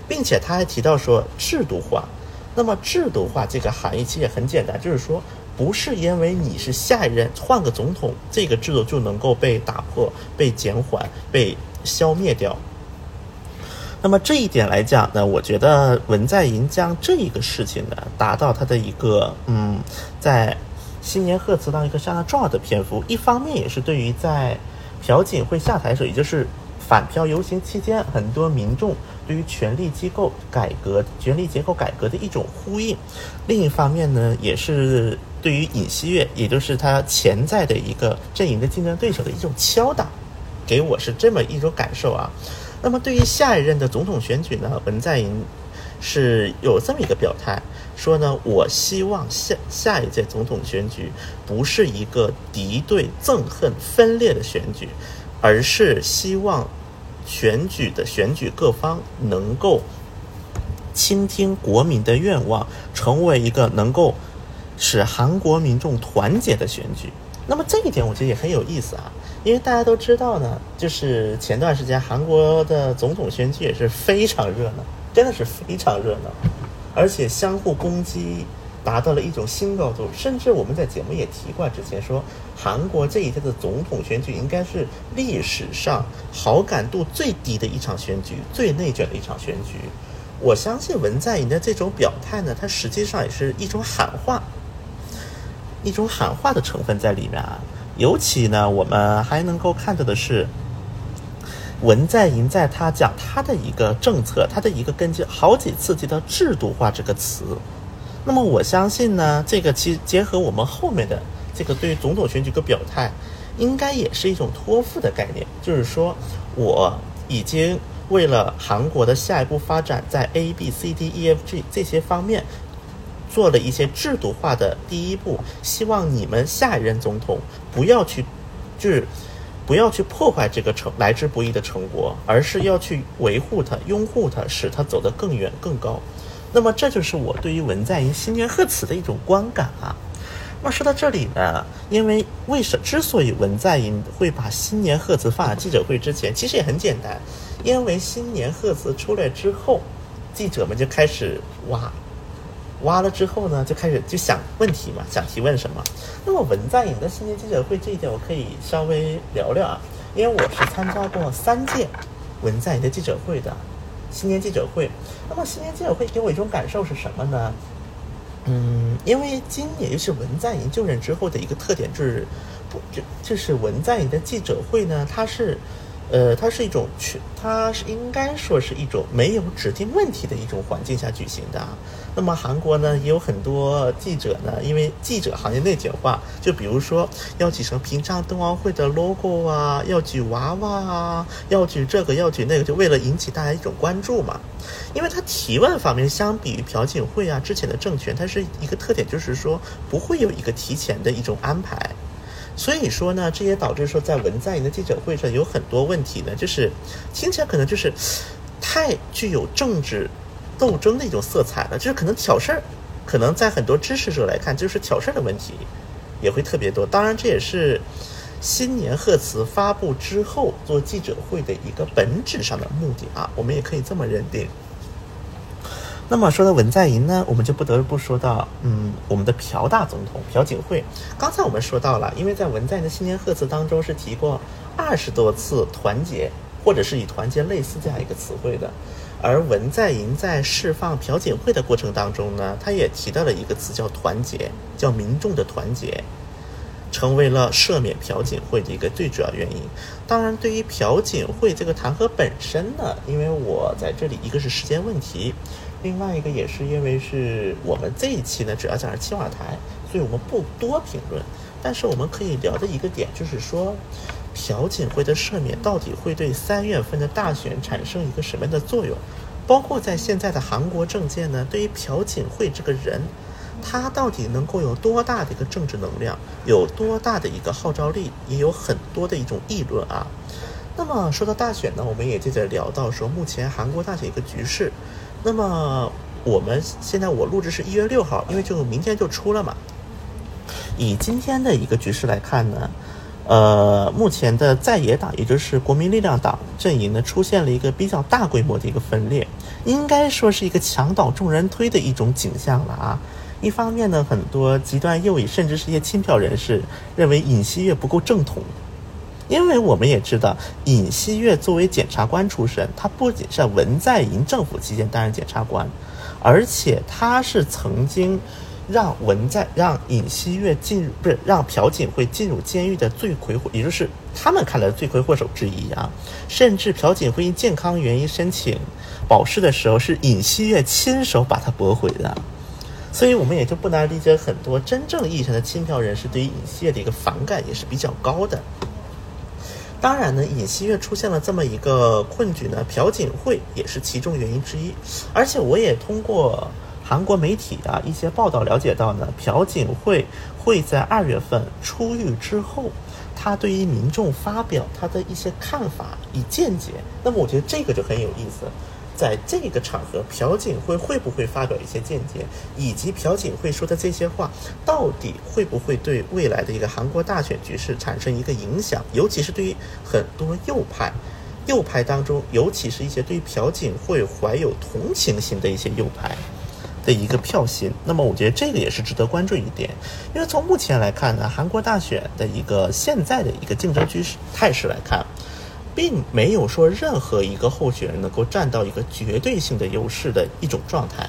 Speaker 3: 并且他还提到说制度化。那么制度化这个含义其实也很简单，就是说不是因为你是下一任换个总统，这个制度就能够被打破、被减缓、被消灭掉。那么这一点来讲呢，我觉得文在寅将这一个事情呢，达到他的一个嗯，在新年贺词当一个相当重要的篇幅。一方面也是对于在朴槿惠下台时，也就是反漂游行期间，很多民众对于权力机构改革、权力结构改革的一种呼应；另一方面呢，也是对于尹锡悦，也就是他潜在的一个阵营的竞争对手的一种敲打。给我是这么一种感受啊。那么对于下一任的总统选举呢，文在寅是有这么一个表态，说呢，我希望下下一届总统选举不是一个敌对、憎恨、分裂的选举，而是希望选举的选举各方能够倾听国民的愿望，成为一个能够使韩国民众团结的选举。那么这一点我觉得也很有意思啊。因为大家都知道呢，就是前段时间韩国的总统选举也是非常热闹，真的是非常热闹，而且相互攻击达到了一种新高度。甚至我们在节目也提过，之前说韩国这一届的总统选举应该是历史上好感度最低的一场选举，最内卷的一场选举。我相信文在寅的这种表态呢，它实际上也是一种喊话，一种喊话的成分在里面啊。尤其呢，我们还能够看到的是，文在寅在他讲他的一个政策，他的一个根据好几次提到“制度化”这个词。那么我相信呢，这个其结合我们后面的这个对于总统选举个表态，应该也是一种托付的概念，就是说我已经为了韩国的下一步发展，在 A、B、C、D、E、F、G 这些方面。做了一些制度化的第一步，希望你们下一任总统不要去，就是不要去破坏这个成来之不易的成果，而是要去维护它、拥护它，使它走得更远、更高。那么，这就是我对于文在寅新年贺词的一种观感啊。那说到这里呢，因为为什之所以文在寅会把新年贺词放在记者会之前，其实也很简单，因为新年贺词出来之后，记者们就开始挖。挖了之后呢，就开始就想问题嘛，想提问什么。那么文在寅的新年记者会这一点，我可以稍微聊聊啊，因为我是参加过三届文在寅的记者会的新年记者会。那么新年记者会给我一种感受是什么呢？嗯，因为今年又是文在寅就任之后的一个特点，就是不就就是文在寅的记者会呢，它是呃，它是一种去，它是应该说是一种没有指定问题的一种环境下举行的。那么韩国呢，也有很多记者呢，因为记者行业内卷化，就比如说要举成平昌冬奥会的 logo 啊，要举娃娃啊，要举这个要举那个，就为了引起大家一种关注嘛。因为它提问方面，相比于朴槿惠啊之前的政权，它是一个特点，就是说不会有一个提前的一种安排。所以说呢，这也导致说，在文在寅的记者会上有很多问题呢，就是听起来可能就是太具有政治斗争的一种色彩了，就是可能挑事儿，可能在很多支持者来看就是挑事儿的问题也会特别多。当然，这也是新年贺词发布之后做记者会的一个本质上的目的啊，我们也可以这么认定。那么说到文在寅呢，我们就不得不说到，嗯，我们的朴大总统朴槿惠。刚才我们说到了，因为在文在寅的新年贺词当中是提过二十多次团结，或者是以团结类似这样一个词汇的。而文在寅在释放朴槿惠的过程当中呢，他也提到了一个词叫团结，叫民众的团结，成为了赦免朴槿惠的一个最主要原因。当然，对于朴槿惠这个弹劾本身呢，因为我在这里一个是时间问题。另外一个也是因为是我们这一期呢，主要讲是青瓦台，所以我们不多评论。但是我们可以聊的一个点就是说，朴槿惠的赦免到底会对三月份的大选产生一个什么样的作用？包括在现在的韩国政界呢，对于朴槿惠这个人，他到底能够有多大的一个政治能量，有多大的一个号召力，也有很多的一种议论啊。那么说到大选呢，我们也接着聊到说，目前韩国大选一个局势。那么我们现在我录制是一月六号，因为就明天就出了嘛。以今天的一个局势来看呢，呃，目前的在野党，也就是国民力量党阵营呢，出现了一个比较大规模的一个分裂，应该说是一个墙倒众人推的一种景象了啊。一方面呢，很多极端右翼，甚至是一些亲票人士，认为尹锡悦不够正统。因为我们也知道，尹锡悦作为检察官出身，他不仅是文在寅政府期间担任检察官，而且他是曾经让文在让尹锡悦进入，不是让朴槿惠进入监狱的罪魁祸，也就是他们看来的罪魁祸首之一啊。甚至朴槿惠因健康原因申请保释的时候，是尹锡悦亲手把他驳回的。所以我们也就不难理解，很多真正意义上的亲票人士对于尹锡悦的一个反感也是比较高的。当然呢，尹锡悦出现了这么一个困局呢，朴槿惠也是其中原因之一。而且我也通过韩国媒体啊一些报道了解到呢，朴槿惠会在二月份出狱之后，他对于民众发表他的一些看法与见解。那么我觉得这个就很有意思。在这个场合，朴槿惠会不会发表一些见解，以及朴槿惠说的这些话，到底会不会对未来的一个韩国大选局势产生一个影响？尤其是对于很多右派，右派当中，尤其是一些对朴槿惠怀有同情心的一些右派的一个票型。那么，我觉得这个也是值得关注一点，因为从目前来看呢，韩国大选的一个现在的一个竞争趋势态势来看。并没有说任何一个候选人能够占到一个绝对性的优势的一种状态。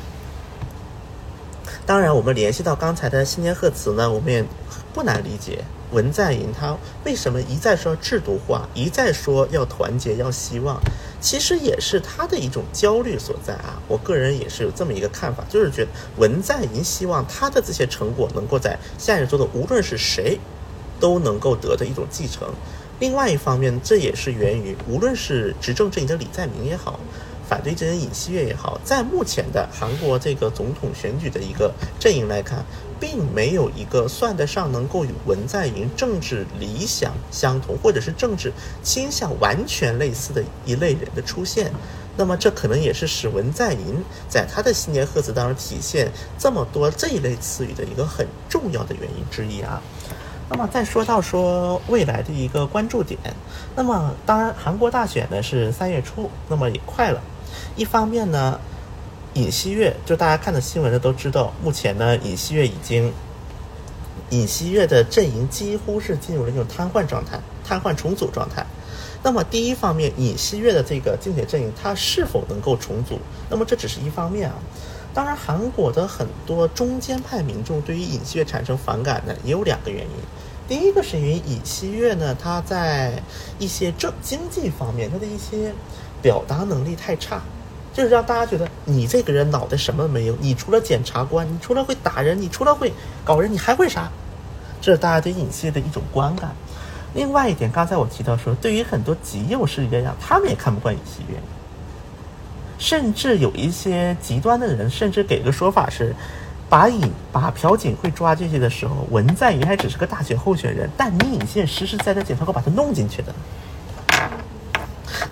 Speaker 3: 当然，我们联系到刚才的新年贺词呢，我们也不难理解文在寅他为什么一再说制度化，一再说要团结、要希望，其实也是他的一种焦虑所在啊。我个人也是有这么一个看法，就是觉得文在寅希望他的这些成果能够在下一周的无论是谁，都能够得的一种继承。另外一方面，这也是源于，无论是执政阵营的李在明也好，反对阵营尹锡悦也好，在目前的韩国这个总统选举的一个阵营来看，并没有一个算得上能够与文在寅政治理想相同，或者是政治倾向完全类似的一类人的出现。那么，这可能也是使文在寅在他的新年贺词当中体现这么多这一类词语的一个很重要的原因之一啊。那么再说到说未来的一个关注点，那么当然韩国大选呢是三月初，那么也快了。一方面呢，尹锡悦就大家看的新闻的都知道，目前呢尹锡悦已经，尹锡悦的阵营几乎是进入了一种瘫痪状态、瘫痪重组状态。那么第一方面，尹锡悦的这个竞选阵营它是否能够重组？那么这只是一方面啊。当然，韩国的很多中间派民众对于尹锡悦产生反感呢，也有两个原因。第一个是因为尹锡悦呢，他在一些政经济方面，他的一些表达能力太差，就是让大家觉得你这个人脑袋什么没有，你除了检察官，你除了会打人，你除了会搞人，你还会啥？这是大家对尹锡悦的一种观感。另外一点，刚才我提到说，对于很多极右势力来讲，他们也看不惯尹锡悦，甚至有一些极端的人，甚至给个说法是。把尹把朴槿惠抓进去的时候，文在寅还只是个大选候选人，但你尹宪实实在在检察官把他弄进去的。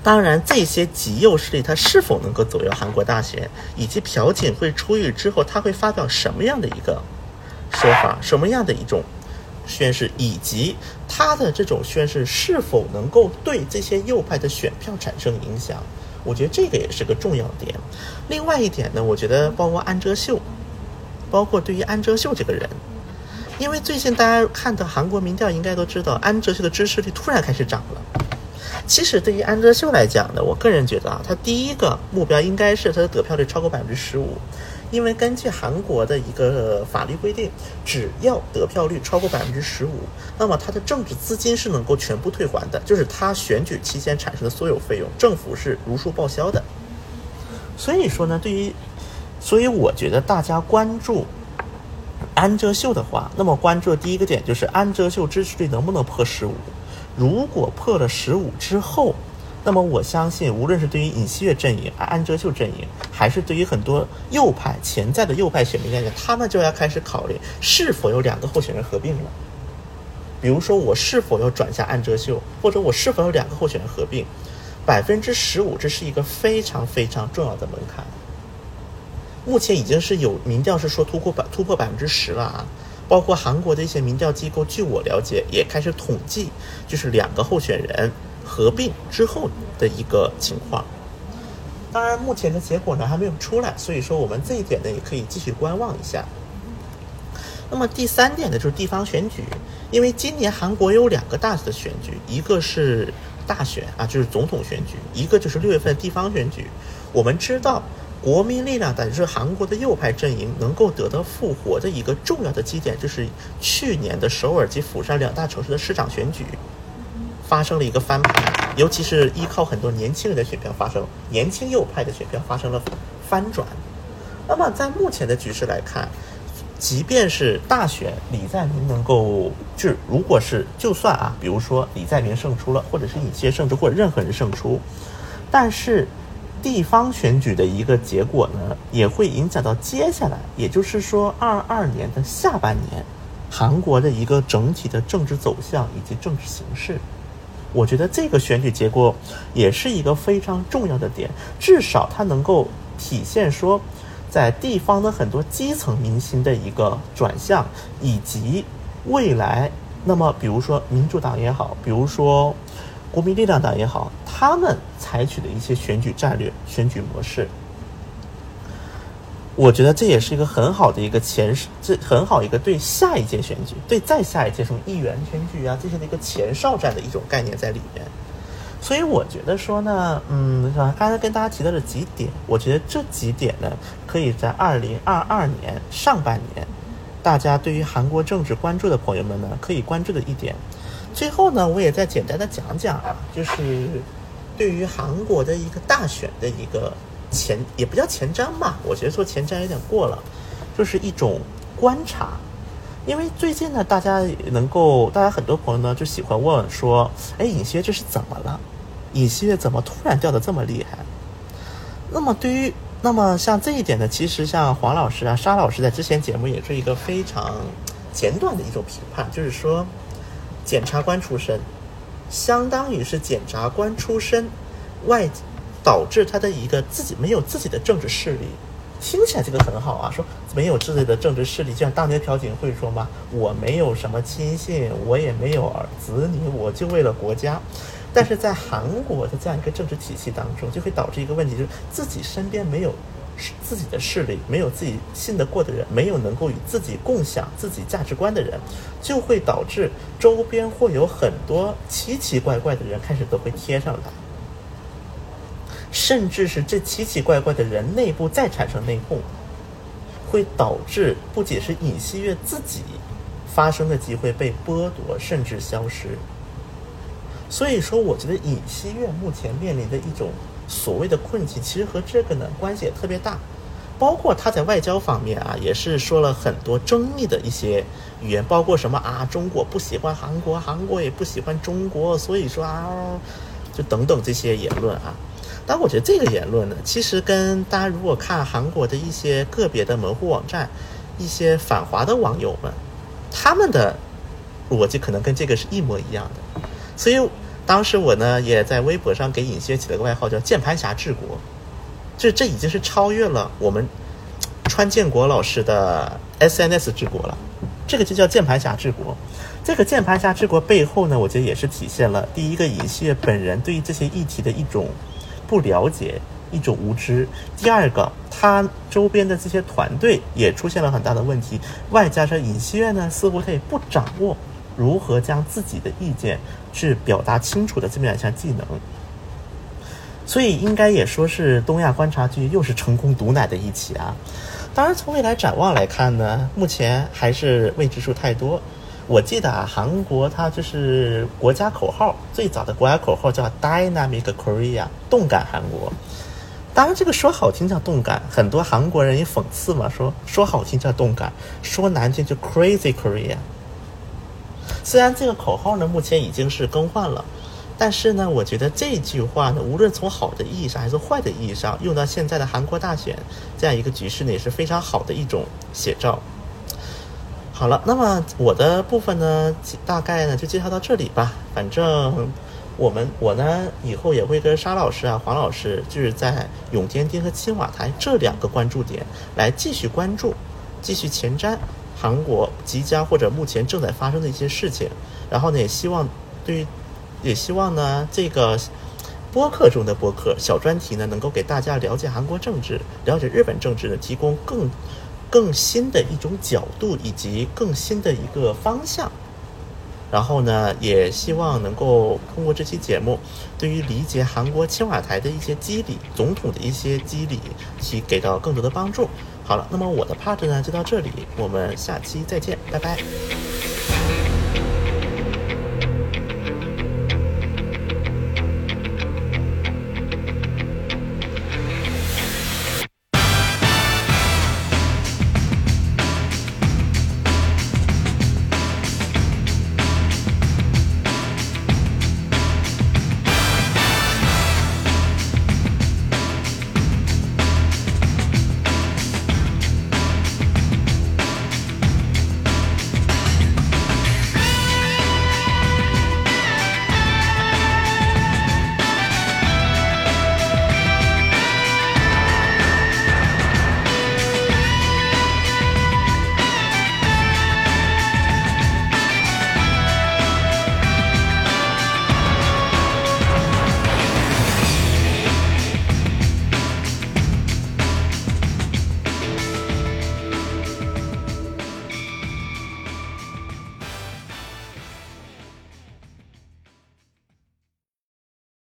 Speaker 3: 当然，这些极右势力他是否能够左右韩国大选，以及朴槿惠出狱之后他会发表什么样的一个说法，什么样的一种宣誓，以及他的这种宣誓是否能够对这些右派的选票产生影响，我觉得这个也是个重要点。另外一点呢，我觉得包括安哲秀。包括对于安哲秀这个人，因为最近大家看的韩国民调，应该都知道安哲秀的支持率突然开始涨了。其实对于安哲秀来讲呢，我个人觉得啊，他第一个目标应该是他的得票率超过百分之十五，因为根据韩国的一个法律规定，只要得票率超过百分之十五，那么他的政治资金是能够全部退还的，就是他选举期间产生的所有费用，政府是如数报销的。所以说呢，对于所以我觉得大家关注安哲秀的话，那么关注的第一个点就是安哲秀支持率能不能破十五？如果破了十五之后，那么我相信，无论是对于尹锡悦阵营、安哲秀阵营，还是对于很多右派潜在的右派选民来讲，他们就要开始考虑是否有两个候选人合并了。比如说，我是否要转向安哲秀，或者我是否有两个候选人合并？百分之十五，这是一个非常非常重要的门槛。目前已经是有民调是说突破百突破百分之十了啊，包括韩国的一些民调机构，据我了解也开始统计，就是两个候选人合并之后的一个情况。当然，目前的结果呢还没有出来，所以说我们这一点呢也可以继续观望一下。那么第三点呢就是地方选举，因为今年韩国有两个大的选举，一个是大选啊，就是总统选举，一个就是六月份地方选举。我们知道。国民力量，也就是韩国的右派阵营能够得到复活的一个重要的基点，就是去年的首尔及釜山两大城市的市长选举发生了一个翻盘，尤其是依靠很多年轻人的选票发生，年轻右派的选票发生了翻转。那么在目前的局势来看，即便是大选李在明能够，就如果是就算啊，比如说李在明胜出了，或者是尹锡胜出，或者任何人胜出，但是。地方选举的一个结果呢，也会影响到接下来，也就是说二二年的下半年，韩国的一个整体的政治走向以及政治形势。我觉得这个选举结果也是一个非常重要的点，至少它能够体现说，在地方的很多基层民心的一个转向，以及未来，那么比如说民主党也好，比如说。国民力量党也好，他们采取的一些选举战略、选举模式，我觉得这也是一个很好的一个前，这很好一个对下一届选举、对再下一届什么议员选举啊这些的一个前哨战的一种概念在里面。所以我觉得说呢，嗯，刚才跟大家提到的几点，我觉得这几点呢，可以在二零二二年上半年，大家对于韩国政治关注的朋友们呢，可以关注的一点。最后呢，我也再简单的讲讲啊，就是对于韩国的一个大选的一个前，也不叫前瞻吧，我觉得说前瞻有点过了，就是一种观察。因为最近呢，大家能够，大家很多朋友呢就喜欢问说，哎，尹锡悦这是怎么了？尹锡悦怎么突然掉的这么厉害？那么对于，那么像这一点呢，其实像黄老师啊、沙老师在之前节目也是一个非常简短的一种评判，就是说。检察官出身，相当于是检察官出身，外导致他的一个自己没有自己的政治势力，听起来这个很好啊，说没有自己的政治势力，就像当年朴槿惠说嘛，我没有什么亲信，我也没有儿子女，我就为了国家。但是在韩国的这样一个政治体系当中，就会导致一个问题，就是自己身边没有。自己的势力没有自己信得过的人，没有能够与自己共享自己价值观的人，就会导致周边会有很多奇奇怪怪的人开始都会贴上来，甚至是这奇奇怪怪的人内部再产生内讧，会导致不仅是尹锡悦自己发生的机会被剥夺甚至消失。所以说，我觉得尹锡悦目前面临的一种所谓的困境，其实和这个呢关系也特别大。包括他在外交方面啊，也是说了很多争议的一些语言，包括什么啊，中国不喜欢韩国，韩国也不喜欢中国，所以说啊，就等等这些言论啊。但我觉得这个言论呢，其实跟大家如果看韩国的一些个别的门户网站，一些反华的网友们，他们的逻辑可能跟这个是一模一样的。所以当时我呢，也在微博上给尹锡起了个外号，叫“键盘侠治国”。这这已经是超越了我们川建国老师的 SNS 治国了，这个就叫键盘侠治国。这个键盘侠治国背后呢，我觉得也是体现了第一个尹锡本人对于这些议题的一种不了解、一种无知；第二个，他周边的这些团队也出现了很大的问题，外加上尹锡悦呢，似乎他也不掌握如何将自己的意见去表达清楚的这么两项技能。所以应该也说是东亚观察局又是成功毒奶的一起啊！当然，从未来展望来看呢，目前还是未知数太多。我记得啊，韩国它就是国家口号，最早的国家口号叫 Dynamic Korea，动感韩国。当然，这个说好听叫动感，很多韩国人也讽刺嘛，说说好听叫动感，说难听就 Crazy Korea。虽然这个口号呢，目前已经是更换了。但是呢，我觉得这句话呢，无论从好的意义上还是坏的意义上，用到现在的韩国大选这样一个局势呢，也是非常好的一种写照。好了，那么我的部分呢，大概呢就介绍到这里吧。反正我们我呢，以后也会跟沙老师啊、黄老师，就是在永天町和青瓦台这两个关注点来继续关注、继续前瞻韩国即将或者目前正在发生的一些事情。然后呢，也希望对于。也希望呢，这个播客中的播客小专题呢，能够给大家了解韩国政治、了解日本政治呢，提供更更新的一种角度以及更新的一个方向。然后呢，也希望能够通过这期节目，对于理解韩国青瓦台的一些机理、总统的一些机理，去给到更多的帮助。好了，那么我的 part 呢就到这里，我们下期再见，拜拜。